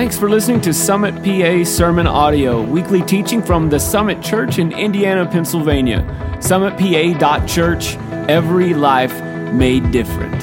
Thanks for listening to Summit PA Sermon Audio, weekly teaching from the Summit Church in Indiana, Pennsylvania. SummitPA.church, every life made different.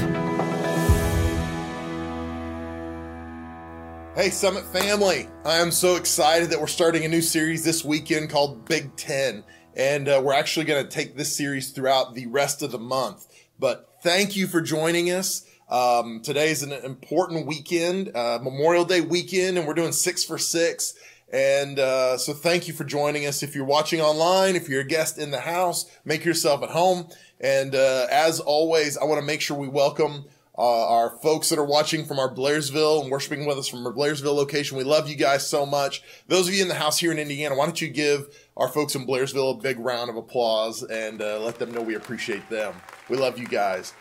Hey, Summit family. I am so excited that we're starting a new series this weekend called Big Ten. And uh, we're actually going to take this series throughout the rest of the month. But thank you for joining us. Um, today is an important weekend, uh, Memorial Day weekend, and we're doing six for six. And uh, so thank you for joining us. If you're watching online, if you're a guest in the house, make yourself at home. And uh, as always, I want to make sure we welcome uh, our folks that are watching from our Blairsville and worshiping with us from our Blairsville location. We love you guys so much. Those of you in the house here in Indiana, why don't you give our folks in Blairsville a big round of applause and uh, let them know we appreciate them. We love you guys.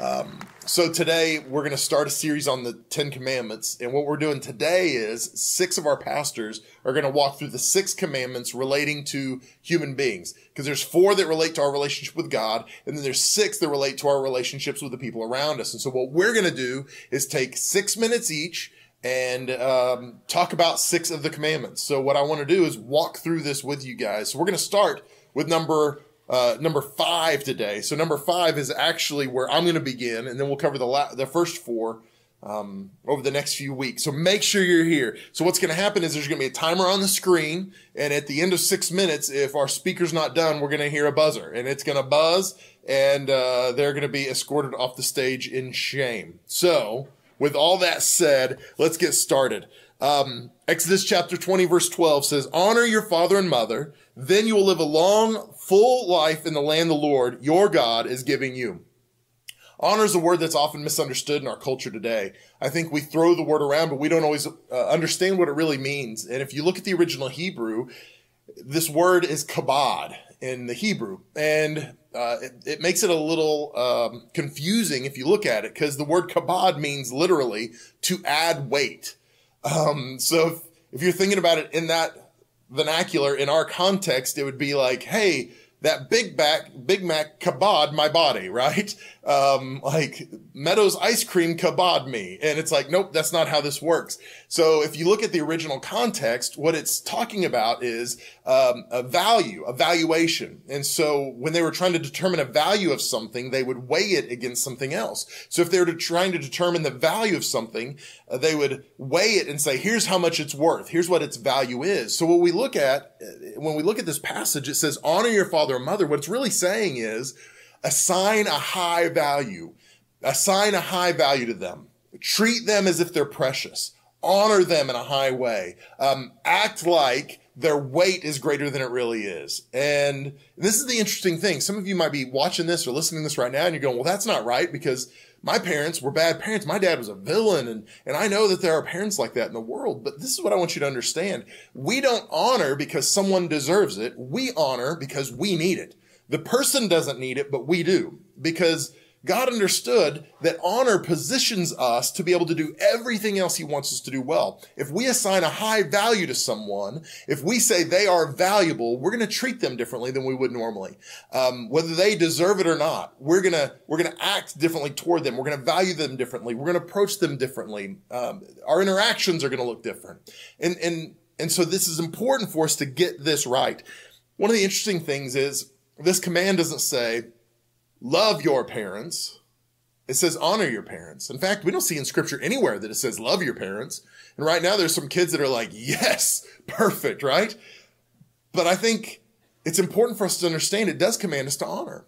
Um, so today we're going to start a series on the Ten Commandments, and what we're doing today is six of our pastors are going to walk through the six commandments relating to human beings. Because there's four that relate to our relationship with God, and then there's six that relate to our relationships with the people around us. And so what we're going to do is take six minutes each and um, talk about six of the commandments. So what I want to do is walk through this with you guys. So we're going to start with number uh, number five today. So number five is actually where I'm going to begin, and then we'll cover the la- the first four um, over the next few weeks. So make sure you're here. So what's going to happen is there's going to be a timer on the screen, and at the end of six minutes, if our speaker's not done, we're going to hear a buzzer, and it's going to buzz, and uh, they're going to be escorted off the stage in shame. So with all that said, let's get started. Um, Exodus chapter 20 verse 12 says, honor your father and mother, then you will live a long, full life in the land the Lord, your God, is giving you. Honor is a word that's often misunderstood in our culture today. I think we throw the word around, but we don't always uh, understand what it really means. And if you look at the original Hebrew, this word is kabod in the Hebrew. And uh, it, it, makes it a little um, confusing if you look at it, because the word kabod means literally to add weight. Um, so if, if you're thinking about it in that vernacular, in our context, it would be like, hey, that Big Mac, Big Mac kabod my body, right? Um, like Meadows ice cream kabod me. And it's like, nope, that's not how this works. So if you look at the original context, what it's talking about is, um, a value, a valuation. And so when they were trying to determine a value of something, they would weigh it against something else. So if they were to trying to determine the value of something, uh, they would weigh it and say, here's how much it's worth. Here's what its value is. So what we look at, uh, when we look at this passage, it says, honor your father mother. What it's really saying is, assign a high value, assign a high value to them, treat them as if they're precious, honor them in a high way, um, act like their weight is greater than it really is. And this is the interesting thing. Some of you might be watching this or listening to this right now and you're going, well, that's not right because my parents were bad parents. My dad was a villain. And, and I know that there are parents like that in the world, but this is what I want you to understand. We don't honor because someone deserves it. We honor because we need it. The person doesn't need it, but we do because God understood that honor positions us to be able to do everything else he wants us to do well. If we assign a high value to someone, if we say they are valuable, we're going to treat them differently than we would normally. Um, whether they deserve it or not, we're going to, we're going to act differently toward them. We're going to value them differently. We're going to approach them differently. Um, our interactions are going to look different. And, and, and so this is important for us to get this right. One of the interesting things is this command doesn't say, love your parents. It says honor your parents. In fact, we don't see in scripture anywhere that it says love your parents. And right now there's some kids that are like, yes, perfect, right? But I think it's important for us to understand it does command us to honor.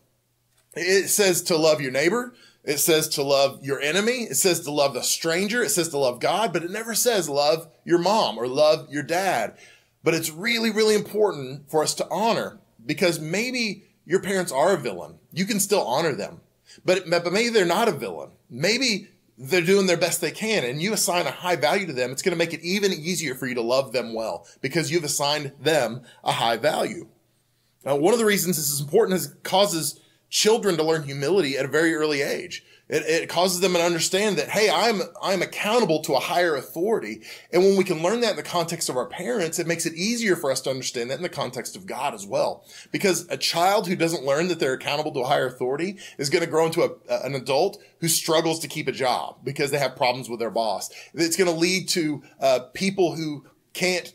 It says to love your neighbor. It says to love your enemy. It says to love the stranger. It says to love God, but it never says love your mom or love your dad. But it's really, really important for us to honor because maybe your parents are a villain. You can still honor them, but, but maybe they're not a villain. Maybe they're doing their best they can and you assign a high value to them. It's going to make it even easier for you to love them well because you've assigned them a high value. Now, one of the reasons this is important is it causes children to learn humility at a very early age. It, it, causes them to understand that, hey, I'm, I'm accountable to a higher authority. And when we can learn that in the context of our parents, it makes it easier for us to understand that in the context of God as well. Because a child who doesn't learn that they're accountable to a higher authority is going to grow into a, an adult who struggles to keep a job because they have problems with their boss. It's going to lead to uh, people who can't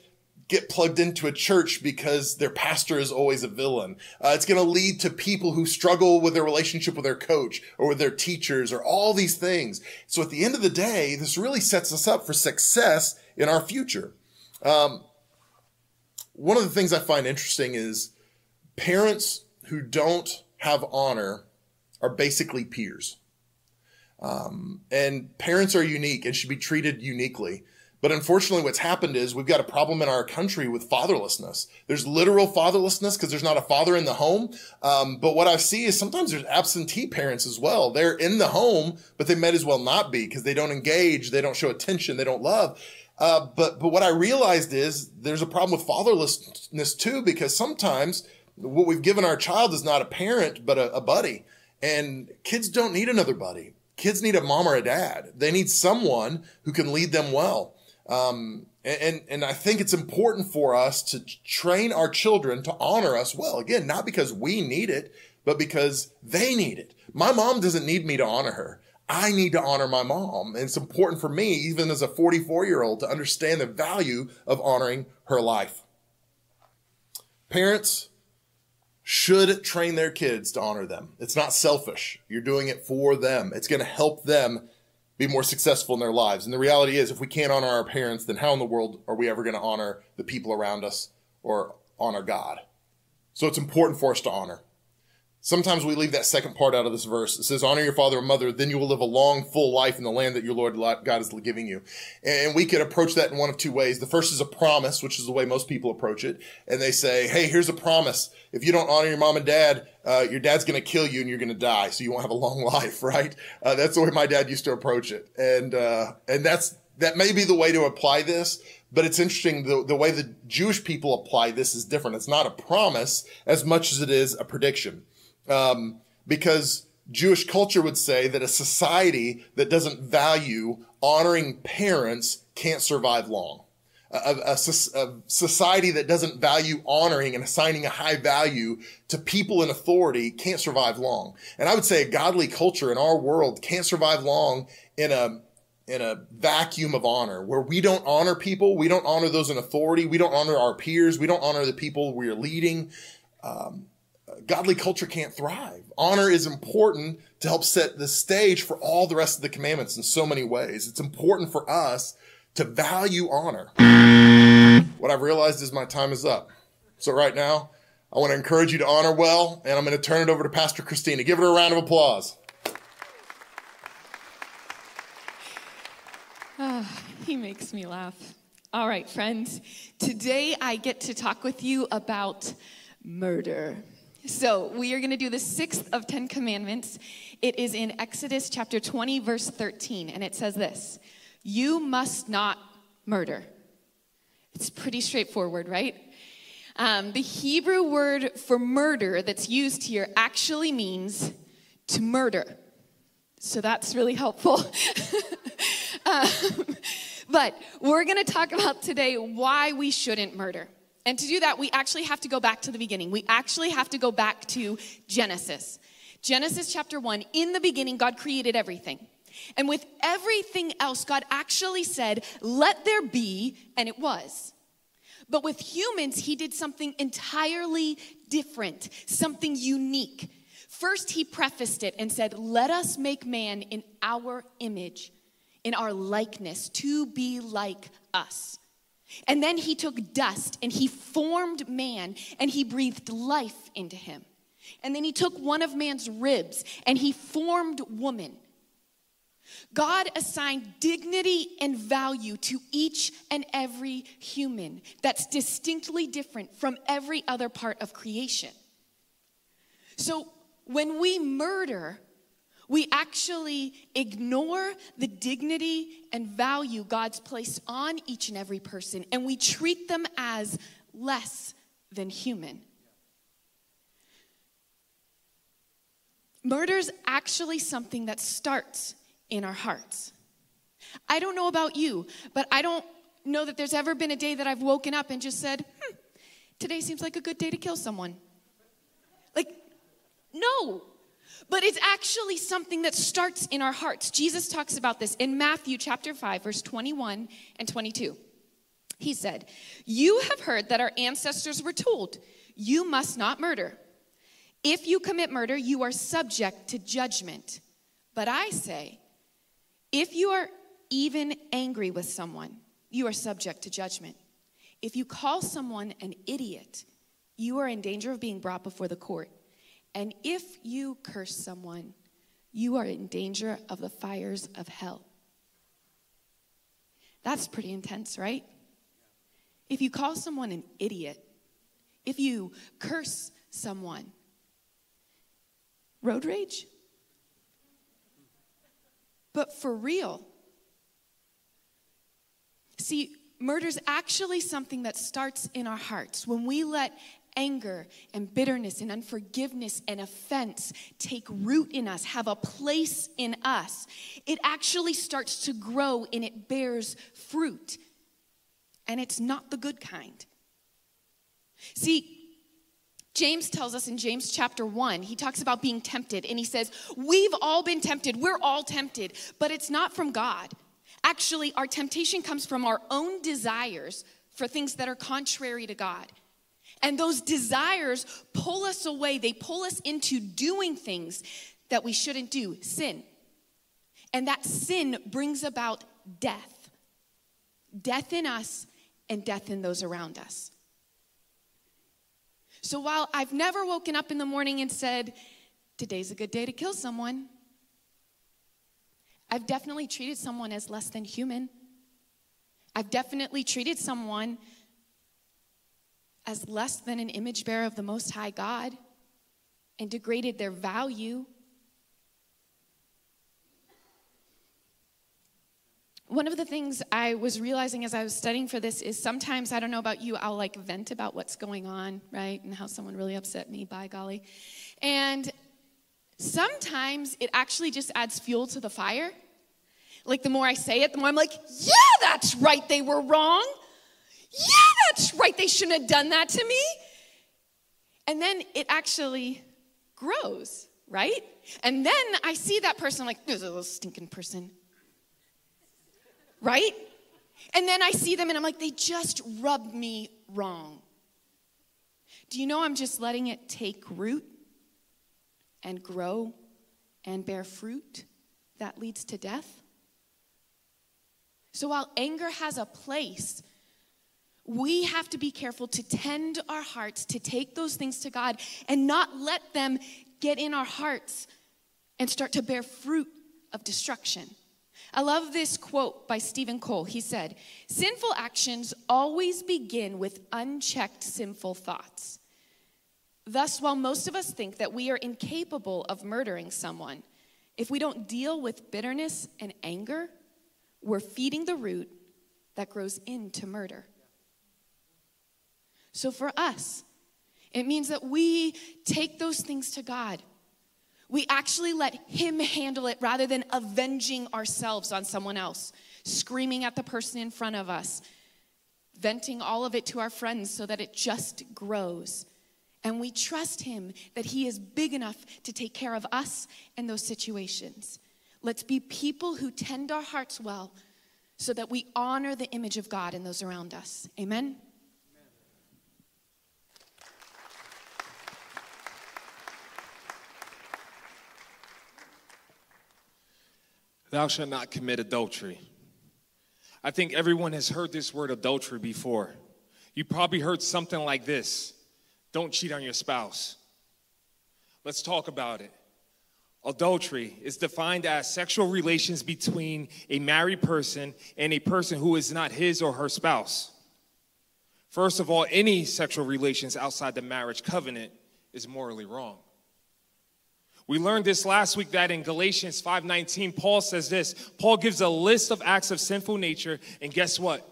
get plugged into a church because their pastor is always a villain. Uh, it's going to lead to people who struggle with their relationship with their coach or with their teachers or all these things. So at the end of the day, this really sets us up for success in our future. Um, one of the things I find interesting is parents who don't have honor are basically peers. Um, and parents are unique and should be treated uniquely. But unfortunately, what's happened is we've got a problem in our country with fatherlessness. There's literal fatherlessness because there's not a father in the home. Um, but what I see is sometimes there's absentee parents as well. They're in the home, but they might as well not be because they don't engage, they don't show attention, they don't love. Uh, but but what I realized is there's a problem with fatherlessness too because sometimes what we've given our child is not a parent but a, a buddy, and kids don't need another buddy. Kids need a mom or a dad. They need someone who can lead them well. Um, and, and I think it's important for us to train our children to honor us well. Again, not because we need it, but because they need it. My mom doesn't need me to honor her. I need to honor my mom. And it's important for me, even as a 44 year old, to understand the value of honoring her life. Parents should train their kids to honor them. It's not selfish. You're doing it for them. It's going to help them be more successful in their lives. And the reality is, if we can't honor our parents, then how in the world are we ever going to honor the people around us or honor God? So it's important for us to honor. Sometimes we leave that second part out of this verse. It says, honor your father and mother, then you will live a long, full life in the land that your Lord God is giving you. And we could approach that in one of two ways. The first is a promise, which is the way most people approach it. And they say, hey, here's a promise. If you don't honor your mom and dad, uh, your dad's going to kill you and you're going to die. So you won't have a long life, right? Uh, that's the way my dad used to approach it. And, uh, and that's, that may be the way to apply this, but it's interesting. The, the way the Jewish people apply this is different. It's not a promise as much as it is a prediction um, because Jewish culture would say that a society that doesn't value honoring parents can't survive long. A, a, a, society that doesn't value honoring and assigning a high value to people in authority can't survive long. And I would say a godly culture in our world can't survive long in a in a vacuum of honor where we don't honor people, we don't honor those in authority, we don't honor our peers, we don't honor the people we are leading. Um, godly culture can't thrive. Honor is important to help set the stage for all the rest of the commandments in so many ways. It's important for us to value honor. What I've realized is my time is up. So right now, I want to encourage you to honor well, and I'm going to turn it over to Pastor Christina. Give her a round of applause. Oh, he makes me laugh. All right, friends. Today I get to talk with you about murder. So, we are going to do the sixth of Ten Commandments. It is in Exodus chapter 20, verse 13, and it says this You must not murder. It's pretty straightforward, right? Um, the Hebrew word for murder that's used here actually means to murder. So, that's really helpful. um, but we're going to talk about today why we shouldn't murder. And to do that, we actually have to go back to the beginning. We actually have to go back to Genesis. Genesis chapter 1 In the beginning, God created everything. And with everything else, God actually said, Let there be, and it was. But with humans, He did something entirely different, something unique. First, He prefaced it and said, Let us make man in our image, in our likeness, to be like us. And then he took dust and he formed man and he breathed life into him. And then he took one of man's ribs and he formed woman. God assigned dignity and value to each and every human that's distinctly different from every other part of creation. So when we murder, we actually ignore the dignity and value God's placed on each and every person, and we treat them as less than human. Murder is actually something that starts in our hearts. I don't know about you, but I don't know that there's ever been a day that I've woken up and just said, hmm, today seems like a good day to kill someone. Like, no. But it's actually something that starts in our hearts. Jesus talks about this in Matthew chapter 5, verse 21 and 22. He said, You have heard that our ancestors were told, You must not murder. If you commit murder, you are subject to judgment. But I say, if you are even angry with someone, you are subject to judgment. If you call someone an idiot, you are in danger of being brought before the court. And if you curse someone, you are in danger of the fires of hell. That's pretty intense, right? If you call someone an idiot, if you curse someone, road rage? But for real. See, murder is actually something that starts in our hearts. When we let anger and bitterness and unforgiveness and offense take root in us, have a place in us, it actually starts to grow and it bears fruit. And it's not the good kind. See, James tells us in James chapter 1, he talks about being tempted, and he says, We've all been tempted. We're all tempted, but it's not from God. Actually, our temptation comes from our own desires for things that are contrary to God. And those desires pull us away, they pull us into doing things that we shouldn't do sin. And that sin brings about death death in us and death in those around us. So while I've never woken up in the morning and said, Today's a good day to kill someone, I've definitely treated someone as less than human. I've definitely treated someone as less than an image bearer of the Most High God and degraded their value. One of the things I was realizing as I was studying for this is sometimes, I don't know about you, I'll like vent about what's going on, right? And how someone really upset me, by golly. And sometimes it actually just adds fuel to the fire. Like the more I say it, the more I'm like, yeah, that's right, they were wrong. Yeah, that's right, they shouldn't have done that to me. And then it actually grows, right? And then I see that person, I'm like, there's a little stinking person right? And then I see them and I'm like, they just rubbed me wrong. Do you know I'm just letting it take root and grow and bear fruit that leads to death? So while anger has a place, we have to be careful to tend our hearts, to take those things to God and not let them get in our hearts and start to bear fruit of destruction. I love this quote by Stephen Cole. He said, Sinful actions always begin with unchecked sinful thoughts. Thus, while most of us think that we are incapable of murdering someone, if we don't deal with bitterness and anger, we're feeding the root that grows into murder. So, for us, it means that we take those things to God we actually let Him handle it rather than avenging ourselves on someone else, screaming at the person in front of us, venting all of it to our friends so that it just grows. And we trust Him that He is big enough to take care of us in those situations. Let's be people who tend our hearts well so that we honor the image of God in those around us. Amen. Thou shalt not commit adultery. I think everyone has heard this word adultery before. You probably heard something like this Don't cheat on your spouse. Let's talk about it. Adultery is defined as sexual relations between a married person and a person who is not his or her spouse. First of all, any sexual relations outside the marriage covenant is morally wrong. We learned this last week that in Galatians 5:19 Paul says this. Paul gives a list of acts of sinful nature and guess what?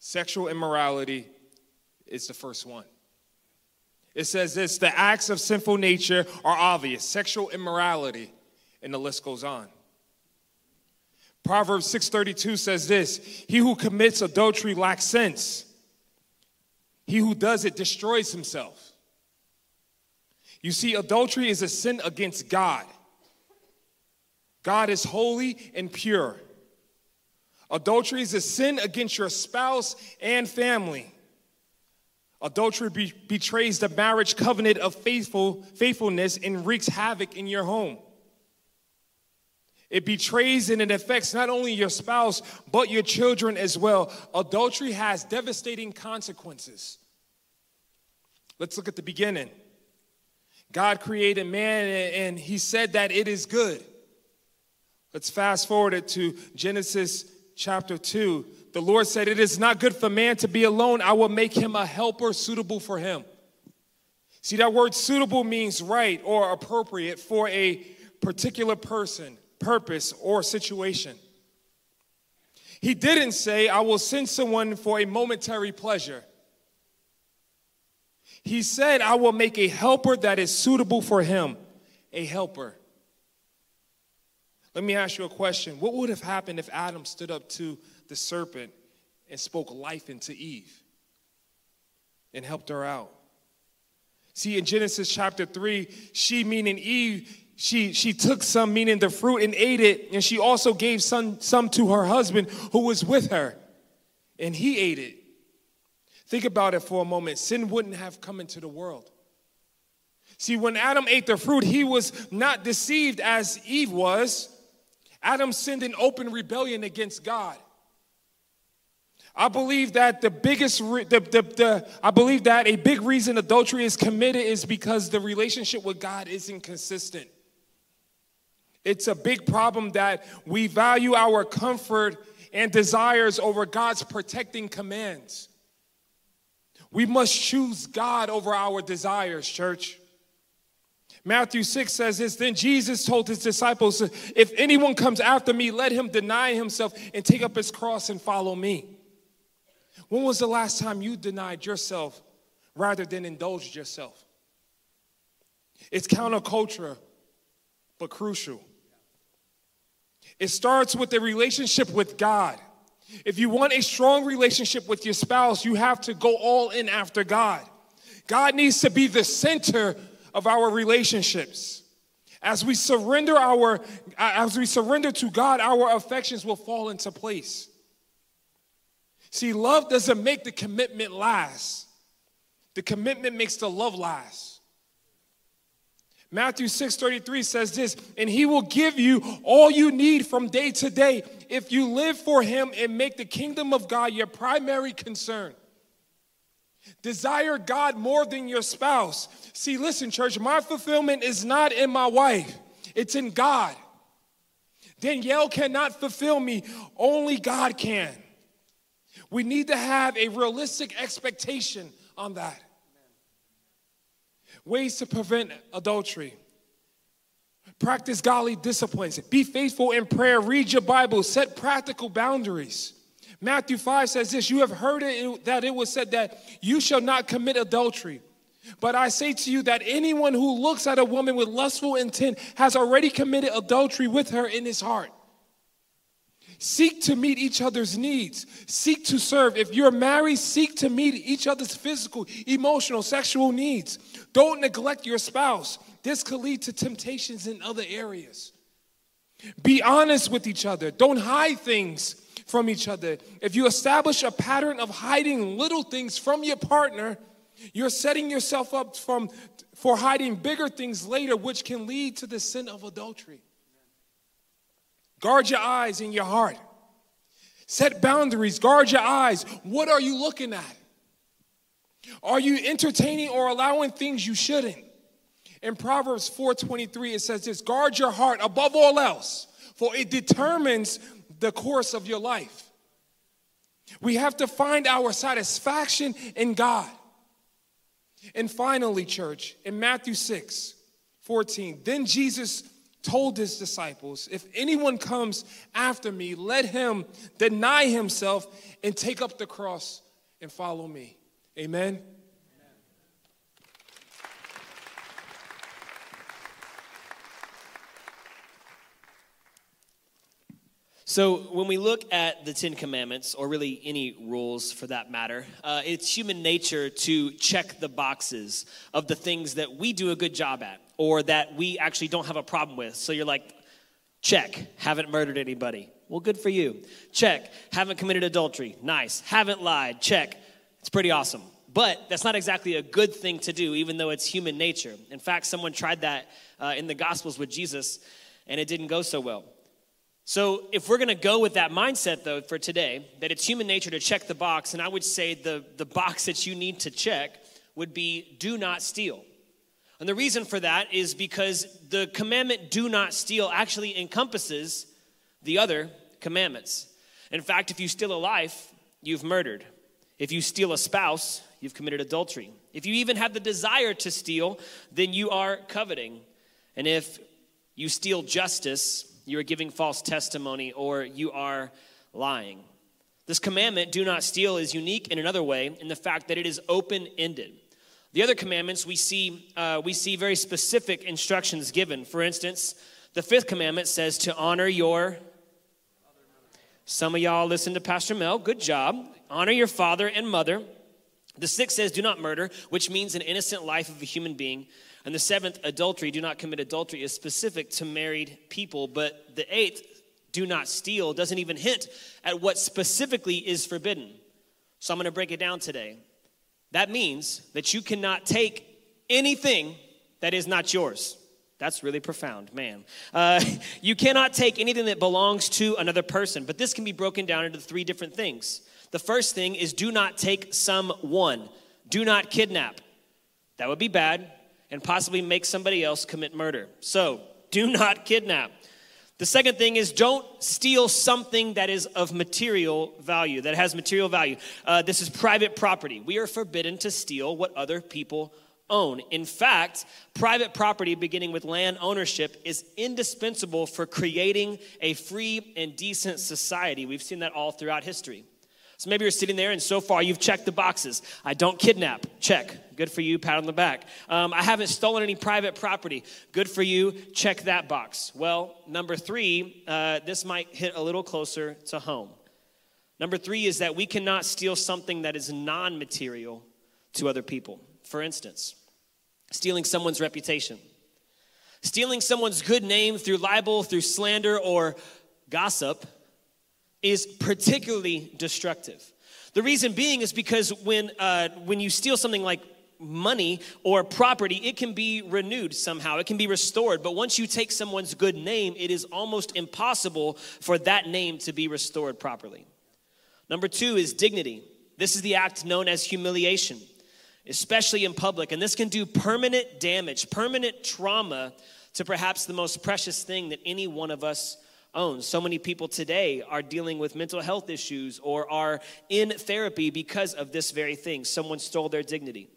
Sexual immorality is the first one. It says this the acts of sinful nature are obvious sexual immorality, and the list goes on. Proverbs 6:32 says this, he who commits adultery lacks sense. He who does it destroys himself. You see adultery is a sin against God. God is holy and pure. Adultery is a sin against your spouse and family. Adultery be- betrays the marriage covenant of faithful, faithfulness and wreaks havoc in your home. It betrays and it affects not only your spouse, but your children as well. Adultery has devastating consequences. Let's look at the beginning. God created man and he said that it is good. Let's fast forward it to Genesis chapter 2 the Lord said, It is not good for man to be alone. I will make him a helper suitable for him. See, that word suitable means right or appropriate for a particular person, purpose, or situation. He didn't say, I will send someone for a momentary pleasure. He said, I will make a helper that is suitable for him, a helper. Let me ask you a question. What would have happened if Adam stood up to the serpent and spoke life into Eve and helped her out. See, in Genesis chapter 3, she, meaning Eve, she, she took some, meaning the fruit, and ate it, and she also gave some, some to her husband who was with her, and he ate it. Think about it for a moment. Sin wouldn't have come into the world. See, when Adam ate the fruit, he was not deceived as Eve was. Adam sinned in open rebellion against God. I believe that the biggest, the, the, the, I believe that a big reason adultery is committed is because the relationship with God isn't consistent. It's a big problem that we value our comfort and desires over God's protecting commands. We must choose God over our desires, church. Matthew 6 says this Then Jesus told his disciples, If anyone comes after me, let him deny himself and take up his cross and follow me. When was the last time you denied yourself rather than indulged yourself? It's counterculture, but crucial. It starts with a relationship with God. If you want a strong relationship with your spouse, you have to go all in after God. God needs to be the center of our relationships. As we surrender our as we surrender to God, our affections will fall into place. See, love doesn't make the commitment last, the commitment makes the love last. Matthew 6:33 says this, and he will give you all you need from day to day if you live for him and make the kingdom of God your primary concern. Desire God more than your spouse. See, listen, church, my fulfillment is not in my wife, it's in God. Danielle cannot fulfill me, only God can. We need to have a realistic expectation on that. Ways to prevent adultery. Practice godly disciplines. Be faithful in prayer. Read your Bible. Set practical boundaries. Matthew 5 says this You have heard it, that it was said that you shall not commit adultery. But I say to you that anyone who looks at a woman with lustful intent has already committed adultery with her in his heart. Seek to meet each other's needs. Seek to serve. If you're married, seek to meet each other's physical, emotional, sexual needs. Don't neglect your spouse. This could lead to temptations in other areas. Be honest with each other. Don't hide things from each other. If you establish a pattern of hiding little things from your partner, you're setting yourself up from, for hiding bigger things later, which can lead to the sin of adultery. Guard your eyes and your heart. Set boundaries, guard your eyes. What are you looking at? Are you entertaining or allowing things you shouldn't? In Proverbs 4:23 it says this, guard your heart above all else, for it determines the course of your life. We have to find our satisfaction in God. And finally, church, in Matthew 6, 14, then Jesus told his disciples, If anyone comes after me, let him deny himself and take up the cross and follow me. Amen. Amen. So, when we look at the Ten Commandments, or really any rules for that matter, uh, it's human nature to check the boxes of the things that we do a good job at or that we actually don't have a problem with. So, you're like, check, haven't murdered anybody. Well, good for you. Check, haven't committed adultery. Nice. Haven't lied. Check. It's pretty awesome. But that's not exactly a good thing to do, even though it's human nature. In fact, someone tried that uh, in the Gospels with Jesus, and it didn't go so well. So, if we're going to go with that mindset, though, for today, that it's human nature to check the box, and I would say the, the box that you need to check would be do not steal. And the reason for that is because the commandment do not steal actually encompasses the other commandments. In fact, if you steal a life, you've murdered. If you steal a spouse, you've committed adultery. If you even have the desire to steal, then you are coveting. And if you steal justice, you are giving false testimony, or you are lying. This commandment, do not steal, is unique in another way in the fact that it is open ended. The other commandments, we see, uh, we see very specific instructions given. For instance, the fifth commandment says to honor your. Some of y'all listen to Pastor Mel. Good job. Honor your father and mother. The sixth says, do not murder, which means an innocent life of a human being. And the seventh, adultery, do not commit adultery, is specific to married people. But the eighth, do not steal, doesn't even hint at what specifically is forbidden. So I'm going to break it down today. That means that you cannot take anything that is not yours. That's really profound, man. Uh, you cannot take anything that belongs to another person, but this can be broken down into three different things. The first thing is do not take someone, do not kidnap. That would be bad and possibly make somebody else commit murder. So, do not kidnap. The second thing is don't steal something that is of material value, that has material value. Uh, this is private property. We are forbidden to steal what other people own. In fact, private property, beginning with land ownership, is indispensable for creating a free and decent society. We've seen that all throughout history. So maybe you're sitting there and so far you've checked the boxes. I don't kidnap. Check. Good for you. Pat on the back. Um, I haven't stolen any private property. Good for you. Check that box. Well, number three, uh, this might hit a little closer to home. Number three is that we cannot steal something that is non material to other people. For instance, stealing someone's reputation, stealing someone's good name through libel, through slander, or gossip is particularly destructive. The reason being is because when, uh, when you steal something like money or property, it can be renewed somehow, it can be restored. But once you take someone's good name, it is almost impossible for that name to be restored properly. Number two is dignity. This is the act known as humiliation, especially in public. And this can do permanent damage, permanent trauma to perhaps the most precious thing that any one of us own. So many people today are dealing with mental health issues or are in therapy because of this very thing. Someone stole their dignity.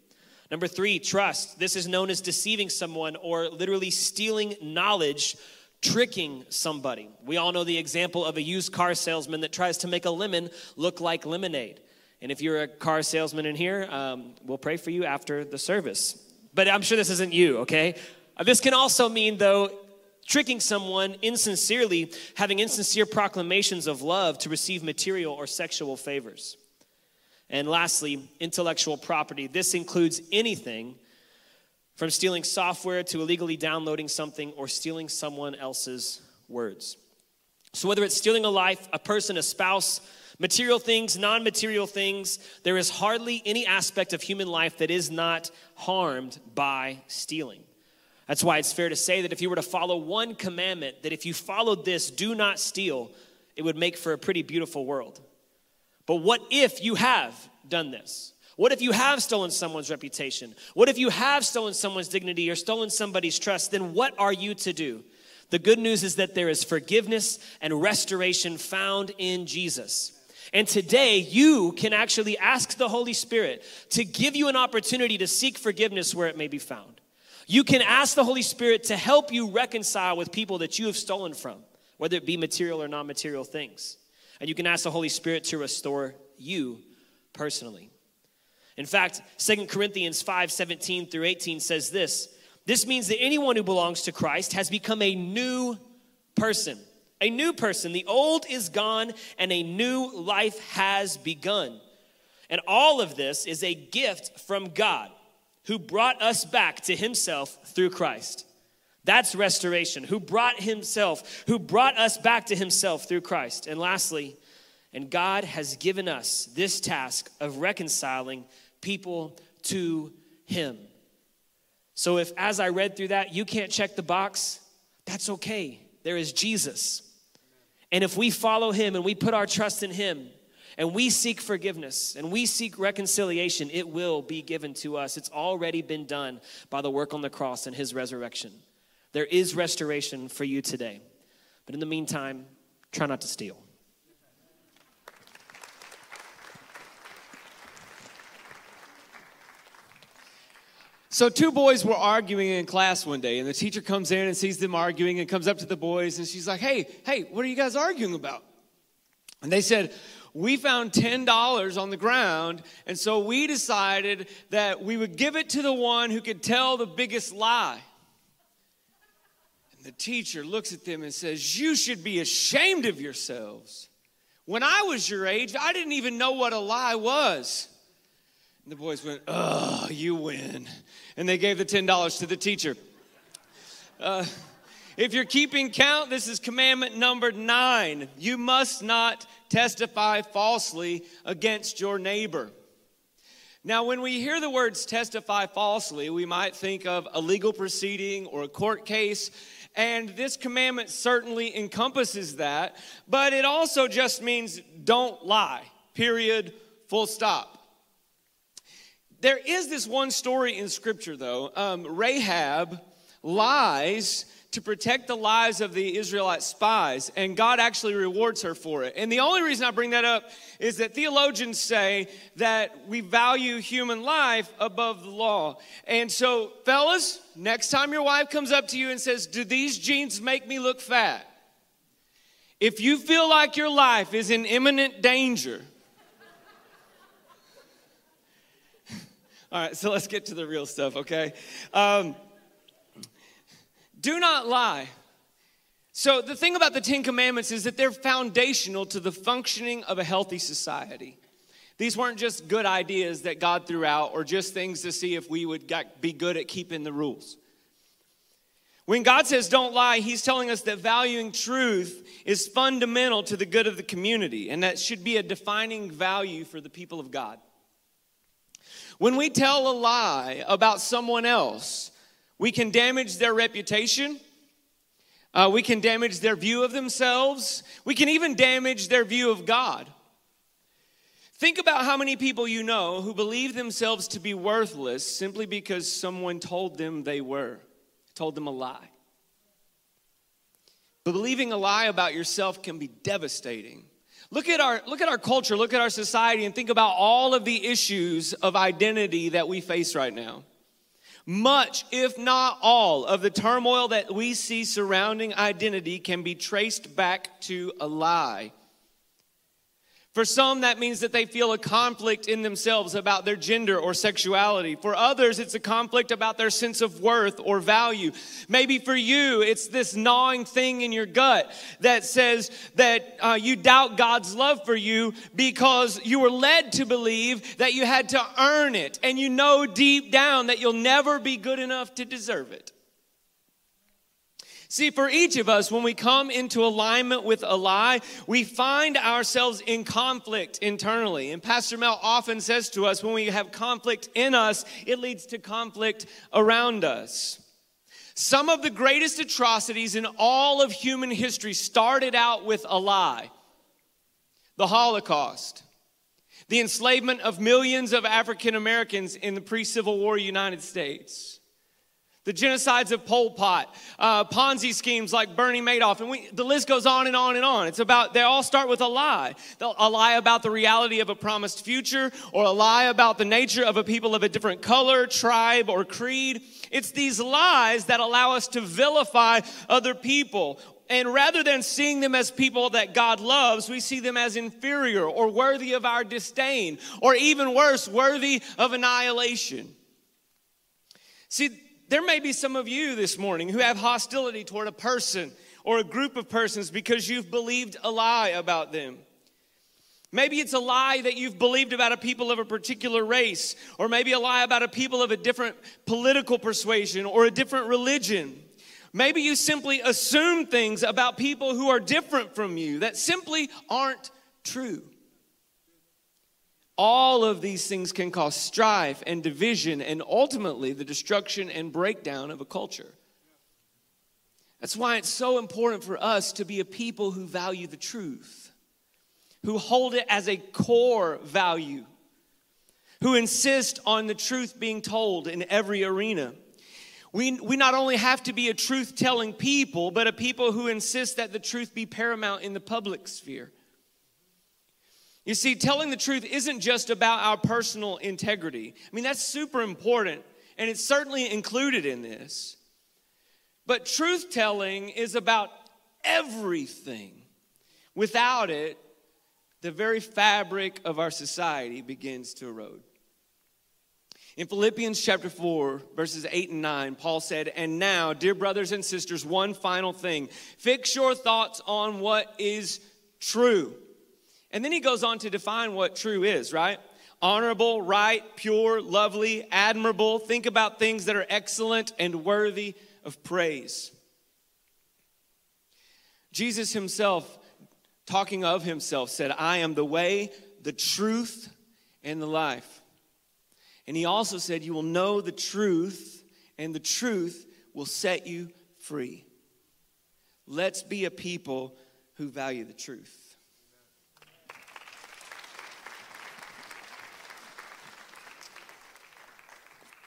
Number three, trust. This is known as deceiving someone or literally stealing knowledge, tricking somebody. We all know the example of a used car salesman that tries to make a lemon look like lemonade. And if you're a car salesman in here, um, we'll pray for you after the service. But I'm sure this isn't you, okay? This can also mean, though, tricking someone insincerely, having insincere proclamations of love to receive material or sexual favors. And lastly, intellectual property. This includes anything from stealing software to illegally downloading something or stealing someone else's words. So, whether it's stealing a life, a person, a spouse, material things, non material things, there is hardly any aspect of human life that is not harmed by stealing. That's why it's fair to say that if you were to follow one commandment, that if you followed this, do not steal, it would make for a pretty beautiful world. But what if you have done this? What if you have stolen someone's reputation? What if you have stolen someone's dignity or stolen somebody's trust? Then what are you to do? The good news is that there is forgiveness and restoration found in Jesus. And today, you can actually ask the Holy Spirit to give you an opportunity to seek forgiveness where it may be found. You can ask the Holy Spirit to help you reconcile with people that you have stolen from, whether it be material or non material things. And you can ask the Holy Spirit to restore you personally. In fact, Second Corinthians 5 17 through 18 says this This means that anyone who belongs to Christ has become a new person. A new person. The old is gone and a new life has begun. And all of this is a gift from God who brought us back to himself through Christ. That's restoration, who brought himself, who brought us back to himself through Christ. And lastly, and God has given us this task of reconciling people to him. So if as I read through that, you can't check the box, that's okay. There is Jesus. And if we follow him and we put our trust in him, and we seek forgiveness and we seek reconciliation, it will be given to us. It's already been done by the work on the cross and his resurrection. There is restoration for you today. But in the meantime, try not to steal. So, two boys were arguing in class one day, and the teacher comes in and sees them arguing and comes up to the boys, and she's like, Hey, hey, what are you guys arguing about? And they said, We found $10 on the ground, and so we decided that we would give it to the one who could tell the biggest lie. And the teacher looks at them and says, You should be ashamed of yourselves. When I was your age, I didn't even know what a lie was. And the boys went, Oh, you win. And they gave the $10 to the teacher. Uh, if you're keeping count, this is commandment number nine. You must not testify falsely against your neighbor. Now, when we hear the words testify falsely, we might think of a legal proceeding or a court case, and this commandment certainly encompasses that, but it also just means don't lie, period, full stop. There is this one story in Scripture, though. Um, Rahab lies to protect the lives of the Israelite spies, and God actually rewards her for it. And the only reason I bring that up is that theologians say that we value human life above the law. And so, fellas, next time your wife comes up to you and says, Do these jeans make me look fat? If you feel like your life is in imminent danger, All right, so let's get to the real stuff, okay? Um, do not lie. So, the thing about the Ten Commandments is that they're foundational to the functioning of a healthy society. These weren't just good ideas that God threw out or just things to see if we would be good at keeping the rules. When God says don't lie, He's telling us that valuing truth is fundamental to the good of the community, and that should be a defining value for the people of God. When we tell a lie about someone else, we can damage their reputation. Uh, we can damage their view of themselves. We can even damage their view of God. Think about how many people you know who believe themselves to be worthless simply because someone told them they were, told them a lie. Believing a lie about yourself can be devastating. Look at our look at our culture, look at our society and think about all of the issues of identity that we face right now. Much, if not all, of the turmoil that we see surrounding identity can be traced back to a lie. For some, that means that they feel a conflict in themselves about their gender or sexuality. For others, it's a conflict about their sense of worth or value. Maybe for you, it's this gnawing thing in your gut that says that uh, you doubt God's love for you because you were led to believe that you had to earn it. And you know deep down that you'll never be good enough to deserve it. See, for each of us, when we come into alignment with a lie, we find ourselves in conflict internally. And Pastor Mel often says to us when we have conflict in us, it leads to conflict around us. Some of the greatest atrocities in all of human history started out with a lie the Holocaust, the enslavement of millions of African Americans in the pre Civil War United States the genocides of Pol Pot, uh, Ponzi schemes like Bernie Madoff, and we, the list goes on and on and on. It's about, they all start with a lie. A lie about the reality of a promised future, or a lie about the nature of a people of a different color, tribe, or creed. It's these lies that allow us to vilify other people. And rather than seeing them as people that God loves, we see them as inferior or worthy of our disdain, or even worse, worthy of annihilation. See, there may be some of you this morning who have hostility toward a person or a group of persons because you've believed a lie about them. Maybe it's a lie that you've believed about a people of a particular race, or maybe a lie about a people of a different political persuasion or a different religion. Maybe you simply assume things about people who are different from you that simply aren't true. All of these things can cause strife and division and ultimately the destruction and breakdown of a culture. That's why it's so important for us to be a people who value the truth who hold it as a core value, who insist on the truth being told in every arena. We, we not only have to be a truth telling people, but a people who insist that the truth be paramount in the public sphere. You see, telling the truth isn't just about our personal integrity. I mean, that's super important, and it's certainly included in this. But truth telling is about everything. Without it, the very fabric of our society begins to erode. In Philippians chapter 4, verses 8 and 9, Paul said, And now, dear brothers and sisters, one final thing. Fix your thoughts on what is true. And then he goes on to define what true is, right? Honorable, right, pure, lovely, admirable. Think about things that are excellent and worthy of praise. Jesus himself talking of himself, said, I am the way, the truth, and the life. And he also said, You will know the truth, and the truth will set you free. Let's be a people who value the truth.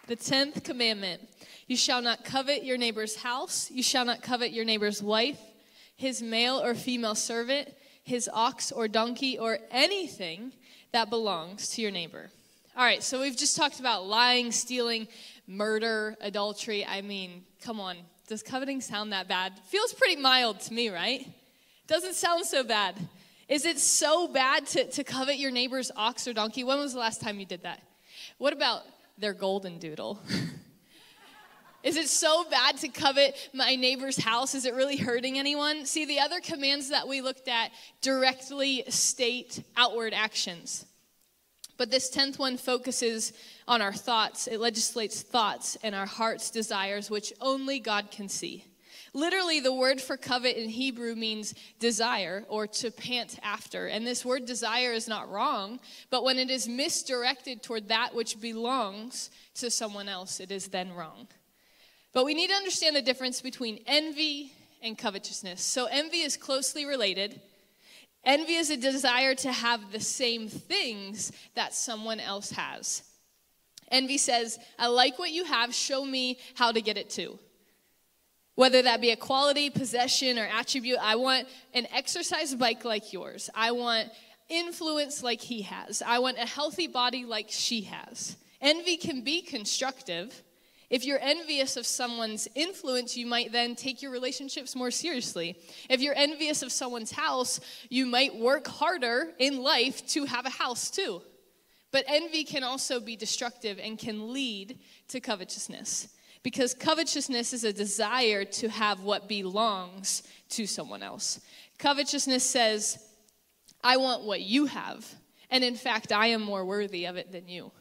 The 10th commandment You shall not covet your neighbor's house, you shall not covet your neighbor's wife, his male or female servant his ox or donkey or anything that belongs to your neighbor. All right, so we've just talked about lying, stealing, murder, adultery. I mean, come on. Does coveting sound that bad? Feels pretty mild to me, right? Doesn't sound so bad. Is it so bad to, to covet your neighbor's ox or donkey? When was the last time you did that? What about their golden doodle? Is it so bad to covet my neighbor's house? Is it really hurting anyone? See, the other commands that we looked at directly state outward actions. But this 10th one focuses on our thoughts. It legislates thoughts and our heart's desires, which only God can see. Literally, the word for covet in Hebrew means desire or to pant after. And this word desire is not wrong, but when it is misdirected toward that which belongs to someone else, it is then wrong. But we need to understand the difference between envy and covetousness. So, envy is closely related. Envy is a desire to have the same things that someone else has. Envy says, I like what you have, show me how to get it too. Whether that be a quality, possession, or attribute, I want an exercise bike like yours. I want influence like he has. I want a healthy body like she has. Envy can be constructive, if you're envious of someone's influence, you might then take your relationships more seriously. If you're envious of someone's house, you might work harder in life to have a house too. But envy can also be destructive and can lead to covetousness. Because covetousness is a desire to have what belongs to someone else. Covetousness says, I want what you have. And in fact, I am more worthy of it than you.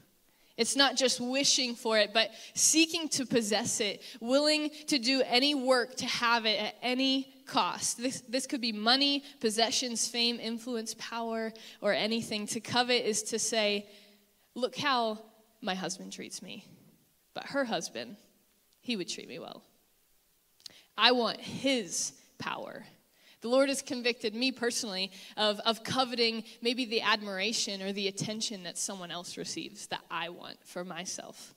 It's not just wishing for it, but seeking to possess it, willing to do any work to have it at any cost. This, this could be money, possessions, fame, influence, power, or anything. To covet is to say, look how my husband treats me. But her husband, he would treat me well. I want his power. The Lord has convicted me personally of, of coveting maybe the admiration or the attention that someone else receives that I want for myself.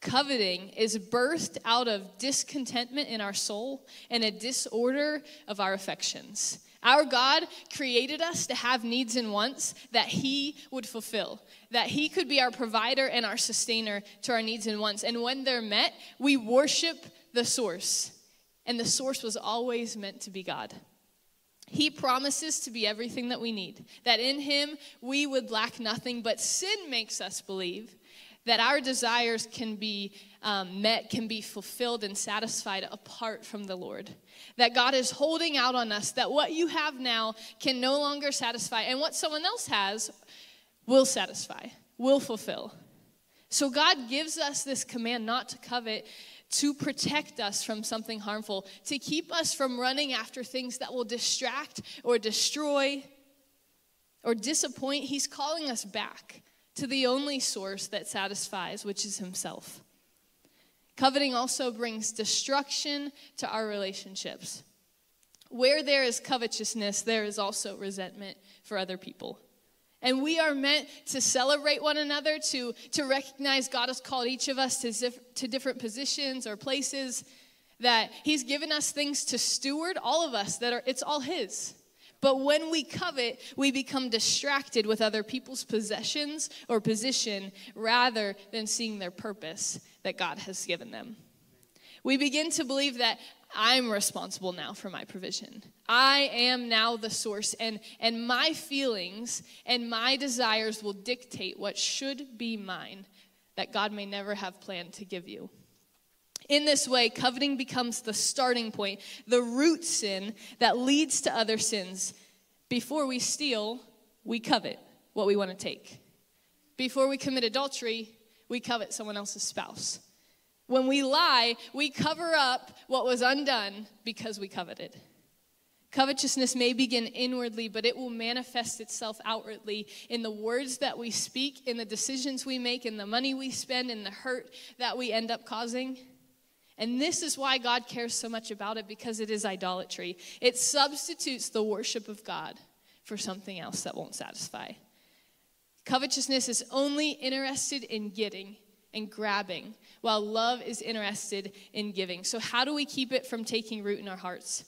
Coveting is birthed out of discontentment in our soul and a disorder of our affections. Our God created us to have needs and wants that He would fulfill, that He could be our provider and our sustainer to our needs and wants. And when they're met, we worship the source and the source was always meant to be God. He promises to be everything that we need, that in Him we would lack nothing, but sin makes us believe that our desires can be um, met, can be fulfilled and satisfied apart from the Lord. That God is holding out on us, that what you have now can no longer satisfy, and what someone else has will satisfy, will fulfill. So God gives us this command not to covet to protect us from something harmful, to keep us from running after things that will distract or destroy or disappoint. He's calling us back to the only source that satisfies, which is Himself. Coveting also brings destruction to our relationships. Where there is covetousness, there is also resentment for other people. And we are meant to celebrate one another, to, to recognize God has called each of us to, to different positions or places, that He's given us things to steward, all of us, that are, it's all His. But when we covet, we become distracted with other people's possessions or position rather than seeing their purpose that God has given them. We begin to believe that I'm responsible now for my provision. I am now the source, and, and my feelings and my desires will dictate what should be mine that God may never have planned to give you. In this way, coveting becomes the starting point, the root sin that leads to other sins. Before we steal, we covet what we want to take. Before we commit adultery, we covet someone else's spouse. When we lie, we cover up what was undone because we coveted. Covetousness may begin inwardly, but it will manifest itself outwardly in the words that we speak, in the decisions we make, in the money we spend, in the hurt that we end up causing. And this is why God cares so much about it because it is idolatry. It substitutes the worship of God for something else that won't satisfy. Covetousness is only interested in getting and grabbing, while love is interested in giving. So, how do we keep it from taking root in our hearts?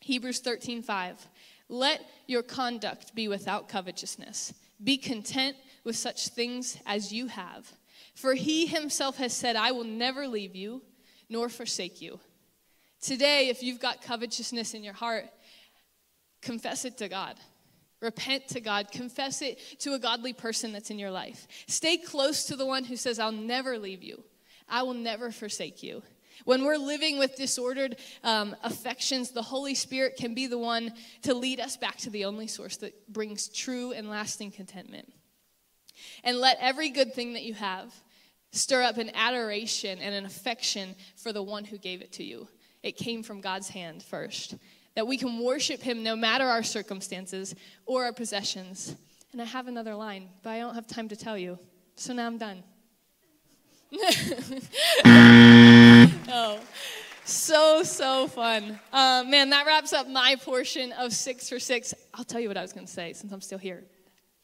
Hebrews 13 5. Let your conduct be without covetousness. Be content with such things as you have. For he himself has said, I will never leave you nor forsake you. Today, if you've got covetousness in your heart, confess it to God. Repent to God. Confess it to a godly person that's in your life. Stay close to the one who says, I'll never leave you, I will never forsake you. When we're living with disordered um, affections, the Holy Spirit can be the one to lead us back to the only source that brings true and lasting contentment. And let every good thing that you have stir up an adoration and an affection for the one who gave it to you. It came from God's hand first that we can worship Him no matter our circumstances or our possessions. And I have another line, but I don't have time to tell you. So now I'm done. oh, so, so fun. Uh, man, that wraps up my portion of six for six. I'll tell you what I was going to say since I'm still here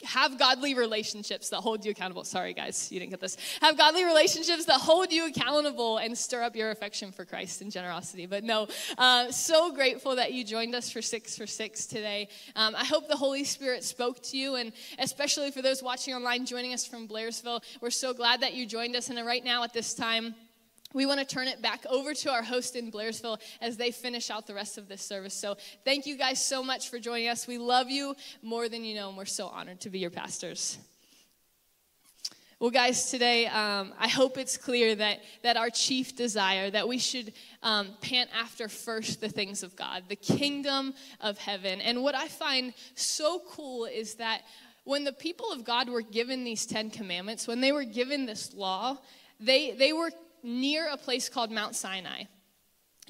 have godly relationships that hold you accountable. Sorry, guys, you didn't get this. Have godly relationships that hold you accountable and stir up your affection for Christ and generosity. But no, uh, so grateful that you joined us for Six for Six today. Um, I hope the Holy Spirit spoke to you, and especially for those watching online, joining us from Blairsville, we're so glad that you joined us. And right now, at this time, we want to turn it back over to our host in Blairsville as they finish out the rest of this service. So, thank you guys so much for joining us. We love you more than you know, and we're so honored to be your pastors. Well, guys, today um, I hope it's clear that, that our chief desire, that we should um, pant after first the things of God, the kingdom of heaven. And what I find so cool is that when the people of God were given these Ten Commandments, when they were given this law, they, they were near a place called Mount Sinai.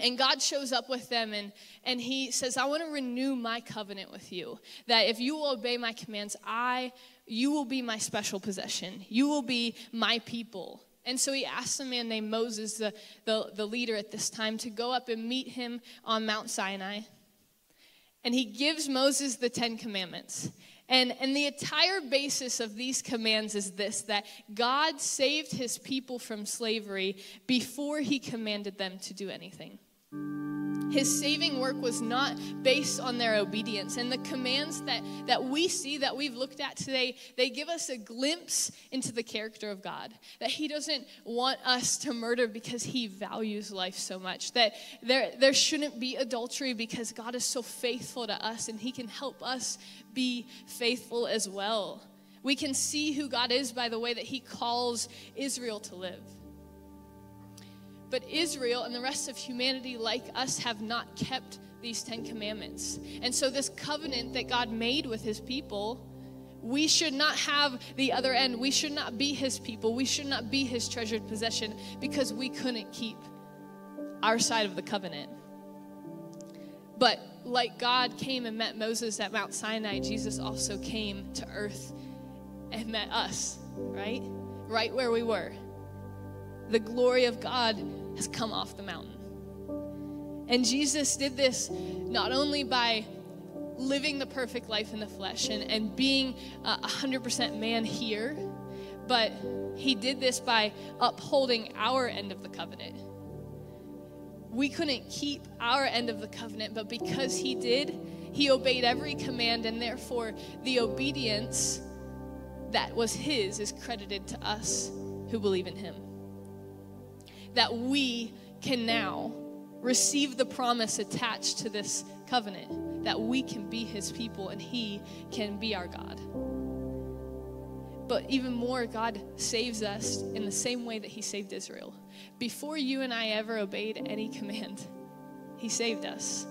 And God shows up with them and, and he says, I want to renew my covenant with you. That if you will obey my commands, I you will be my special possession. You will be my people. And so he asks a man named Moses, the, the, the leader at this time, to go up and meet him on Mount Sinai. And he gives Moses the Ten Commandments. And, and the entire basis of these commands is this that God saved his people from slavery before he commanded them to do anything. His saving work was not based on their obedience. And the commands that, that we see, that we've looked at today, they give us a glimpse into the character of God. That He doesn't want us to murder because He values life so much. That there, there shouldn't be adultery because God is so faithful to us and He can help us be faithful as well. We can see who God is by the way that He calls Israel to live. But Israel and the rest of humanity, like us, have not kept these Ten Commandments. And so, this covenant that God made with His people, we should not have the other end. We should not be His people. We should not be His treasured possession because we couldn't keep our side of the covenant. But like God came and met Moses at Mount Sinai, Jesus also came to earth and met us, right? Right where we were. The glory of God has come off the mountain. And Jesus did this not only by living the perfect life in the flesh and, and being a 100% man here, but he did this by upholding our end of the covenant. We couldn't keep our end of the covenant, but because he did, he obeyed every command, and therefore the obedience that was his is credited to us who believe in him. That we can now receive the promise attached to this covenant, that we can be his people and he can be our God. But even more, God saves us in the same way that he saved Israel. Before you and I ever obeyed any command, he saved us.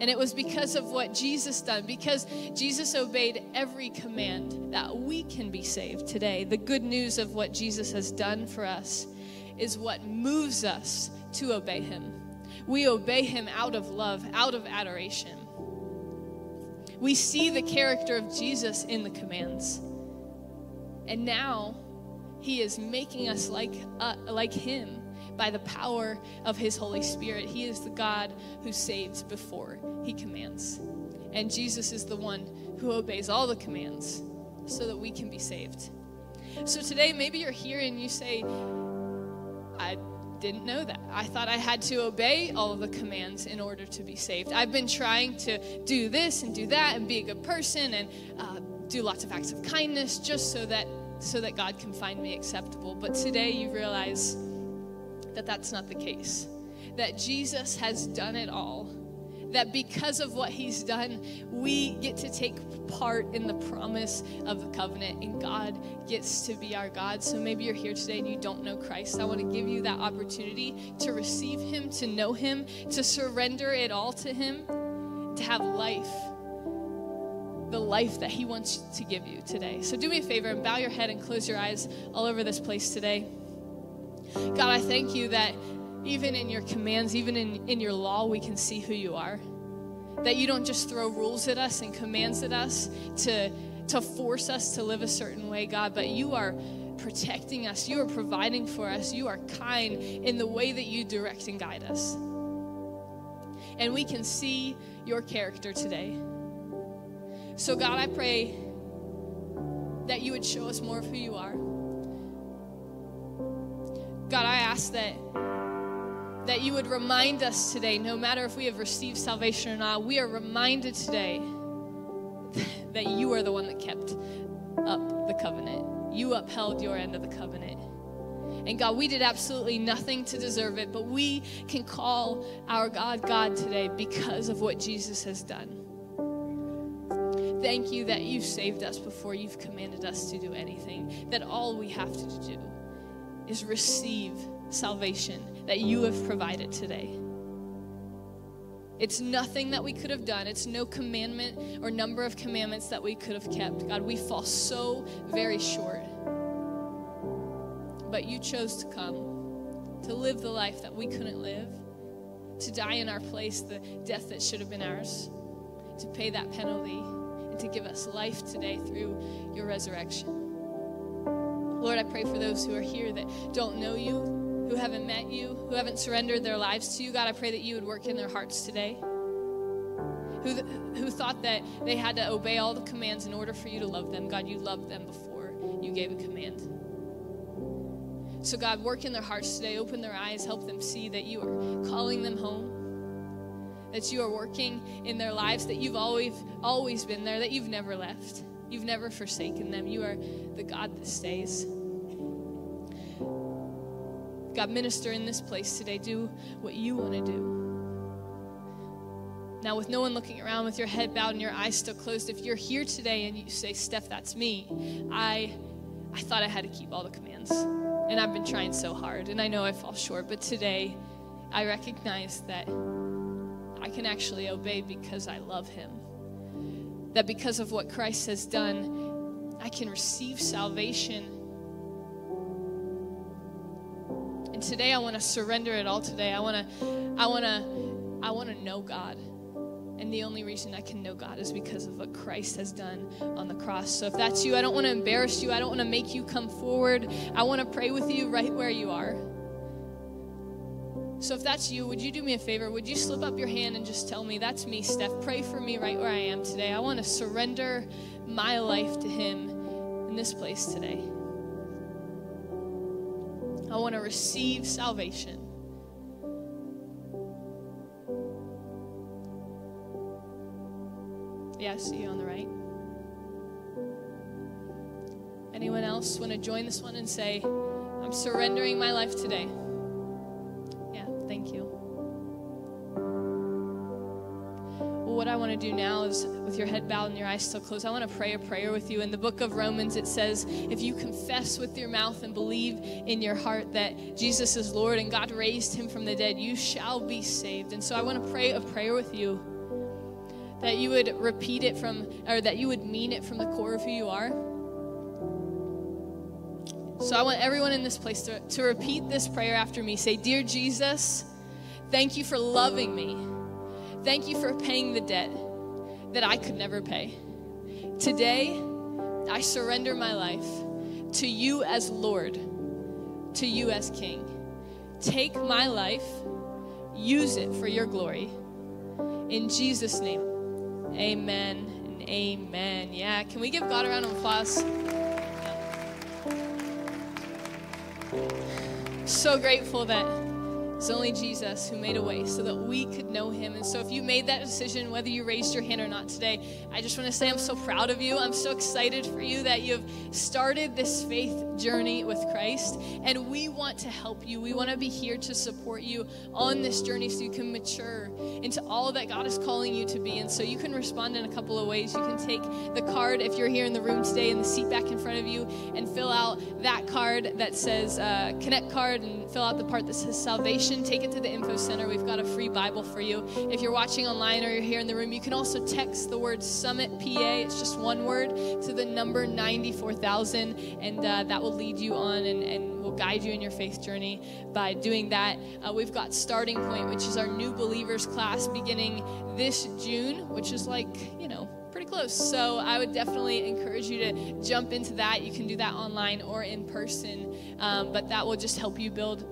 And it was because of what Jesus done, because Jesus obeyed every command that we can be saved today. The good news of what Jesus has done for us is what moves us to obey him. We obey him out of love, out of adoration. We see the character of Jesus in the commands. And now he is making us like, uh, like him by the power of his Holy Spirit. He is the God who saves before he commands. And Jesus is the one who obeys all the commands so that we can be saved. So today, maybe you're here and you say, I didn't know that. I thought I had to obey all of the commands in order to be saved. I've been trying to do this and do that and be a good person and uh, do lots of acts of kindness just so that so that God can find me acceptable. But today you realize that that's not the case. That Jesus has done it all. That because of what he's done, we get to take part in the promise of the covenant, and God gets to be our God. So maybe you're here today and you don't know Christ. I want to give you that opportunity to receive him, to know him, to surrender it all to him, to have life the life that He wants to give you today. So do me a favor and bow your head and close your eyes all over this place today. God, I thank you that even in your commands, even in, in your law, we can see who you are. That you don't just throw rules at us and commands at us to, to force us to live a certain way, God, but you are protecting us. You are providing for us. You are kind in the way that you direct and guide us. And we can see your character today. So, God, I pray that you would show us more of who you are. God, I ask that that you would remind us today, no matter if we have received salvation or not, we are reminded today that you are the one that kept up the covenant. You upheld your end of the covenant. And God, we did absolutely nothing to deserve it, but we can call our God God today because of what Jesus has done thank you that you've saved us before you've commanded us to do anything. That all we have to do is receive salvation that you have provided today. It's nothing that we could have done. It's no commandment or number of commandments that we could have kept. God, we fall so very short. But you chose to come, to live the life that we couldn't live, to die in our place, the death that should have been ours, to pay that penalty and to give us life today through your resurrection. Lord, I pray for those who are here that don't know you, who haven't met you, who haven't surrendered their lives to you. God, I pray that you would work in their hearts today. Who, who thought that they had to obey all the commands in order for you to love them. God, you loved them before you gave a command. So, God, work in their hearts today. Open their eyes. Help them see that you are calling them home that you are working in their lives, that you've always, always been there, that you've never left. You've never forsaken them. You are the God that stays. God, minister in this place today. Do what you want to do. Now, with no one looking around, with your head bowed and your eyes still closed, if you're here today and you say, Steph, that's me, I, I thought I had to keep all the commands. And I've been trying so hard, and I know I fall short, but today I recognize that I can actually obey because I love Him. That because of what Christ has done, I can receive salvation. And today I want to surrender it all today. I want to I want to I want to know God. And the only reason I can know God is because of what Christ has done on the cross. So if that's you, I don't want to embarrass you. I don't want to make you come forward. I want to pray with you right where you are. So if that's you, would you do me a favor? Would you slip up your hand and just tell me, that's me, Steph? Pray for me right where I am today. I want to surrender my life to Him in this place today. I want to receive salvation. Yeah, I see you on the right. Anyone else want to join this one and say, I'm surrendering my life today? Thank you. Well, what I want to do now is, with your head bowed and your eyes still closed, I want to pray a prayer with you. In the book of Romans, it says, If you confess with your mouth and believe in your heart that Jesus is Lord and God raised him from the dead, you shall be saved. And so I want to pray a prayer with you that you would repeat it from, or that you would mean it from the core of who you are. So I want everyone in this place to, to repeat this prayer after me. Say, Dear Jesus, thank you for loving me. Thank you for paying the debt that I could never pay. Today, I surrender my life to you as Lord, to you as King. Take my life, use it for your glory. In Jesus' name. Amen and amen. Yeah, can we give God a round of applause? So grateful that it's only Jesus who made a way so that we could know him. And so, if you made that decision, whether you raised your hand or not today, I just want to say I'm so proud of you. I'm so excited for you that you've started this faith journey with Christ. And we want to help you. We want to be here to support you on this journey so you can mature into all that God is calling you to be. And so, you can respond in a couple of ways. You can take the card if you're here in the room today in the seat back in front of you and fill out that card that says uh, Connect card and fill out the part that says salvation take it to the info center. We've got a free Bible for you. If you're watching online or you're here in the room, you can also text the word Summit PA. It's just one word to the number 94,000, and uh, that will lead you on and, and will guide you in your faith journey by doing that. Uh, we've got Starting Point, which is our new believers class beginning this June, which is like, you know, pretty close. So I would definitely encourage you to jump into that. You can do that online or in person, um, but that will just help you build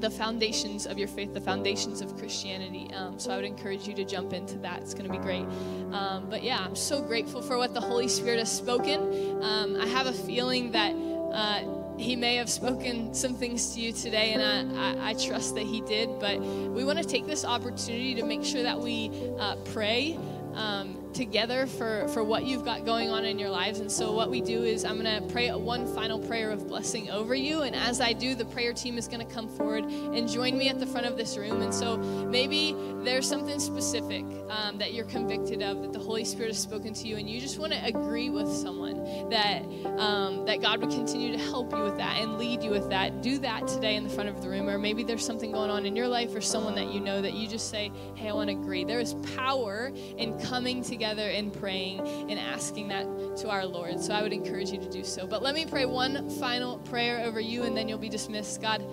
the foundations of your faith, the foundations of Christianity. Um, so I would encourage you to jump into that. It's going to be great. Um, but yeah, I'm so grateful for what the Holy Spirit has spoken. Um, I have a feeling that. Uh, he may have spoken some things to you today, and I, I, I trust that he did. But we want to take this opportunity to make sure that we uh, pray um, together for, for what you've got going on in your lives. And so, what we do is I'm going to pray one final prayer of blessing over you. And as I do, the prayer team is going to come forward and join me at the front of this room. And so, maybe there's something specific um, that you're convicted of that the Holy Spirit has spoken to you, and you just want to agree with someone that, um, that God would continue to help you with that and lead you with that. Do that today in the front of the room. Or maybe there's something going on in your life or someone that you know that you just say, Hey, I want to agree. There is power in coming together together and praying and asking that to our Lord. So I would encourage you to do so. But let me pray one final prayer over you, and then you'll be dismissed. God,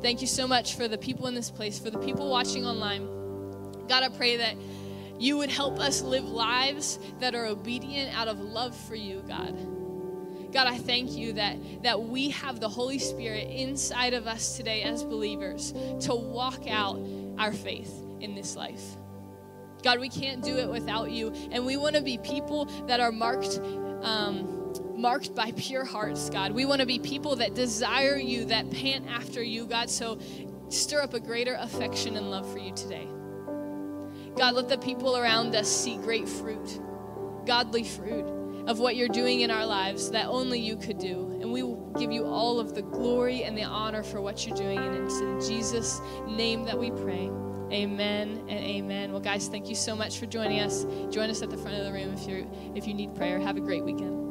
thank you so much for the people in this place, for the people watching online. God, I pray that you would help us live lives that are obedient out of love for you, God. God, I thank you that, that we have the Holy Spirit inside of us today as believers to walk out our faith in this life. God, we can't do it without you. And we want to be people that are marked. Um, marked by pure hearts, God. We want to be people that desire you, that pant after you, God. So stir up a greater affection and love for you today. God, let the people around us see great fruit, godly fruit of what you're doing in our lives that only you could do. And we will give you all of the glory and the honor for what you're doing. And it's in Jesus' name that we pray. Amen and amen. Well, guys, thank you so much for joining us. Join us at the front of the room if you if you need prayer. Have a great weekend.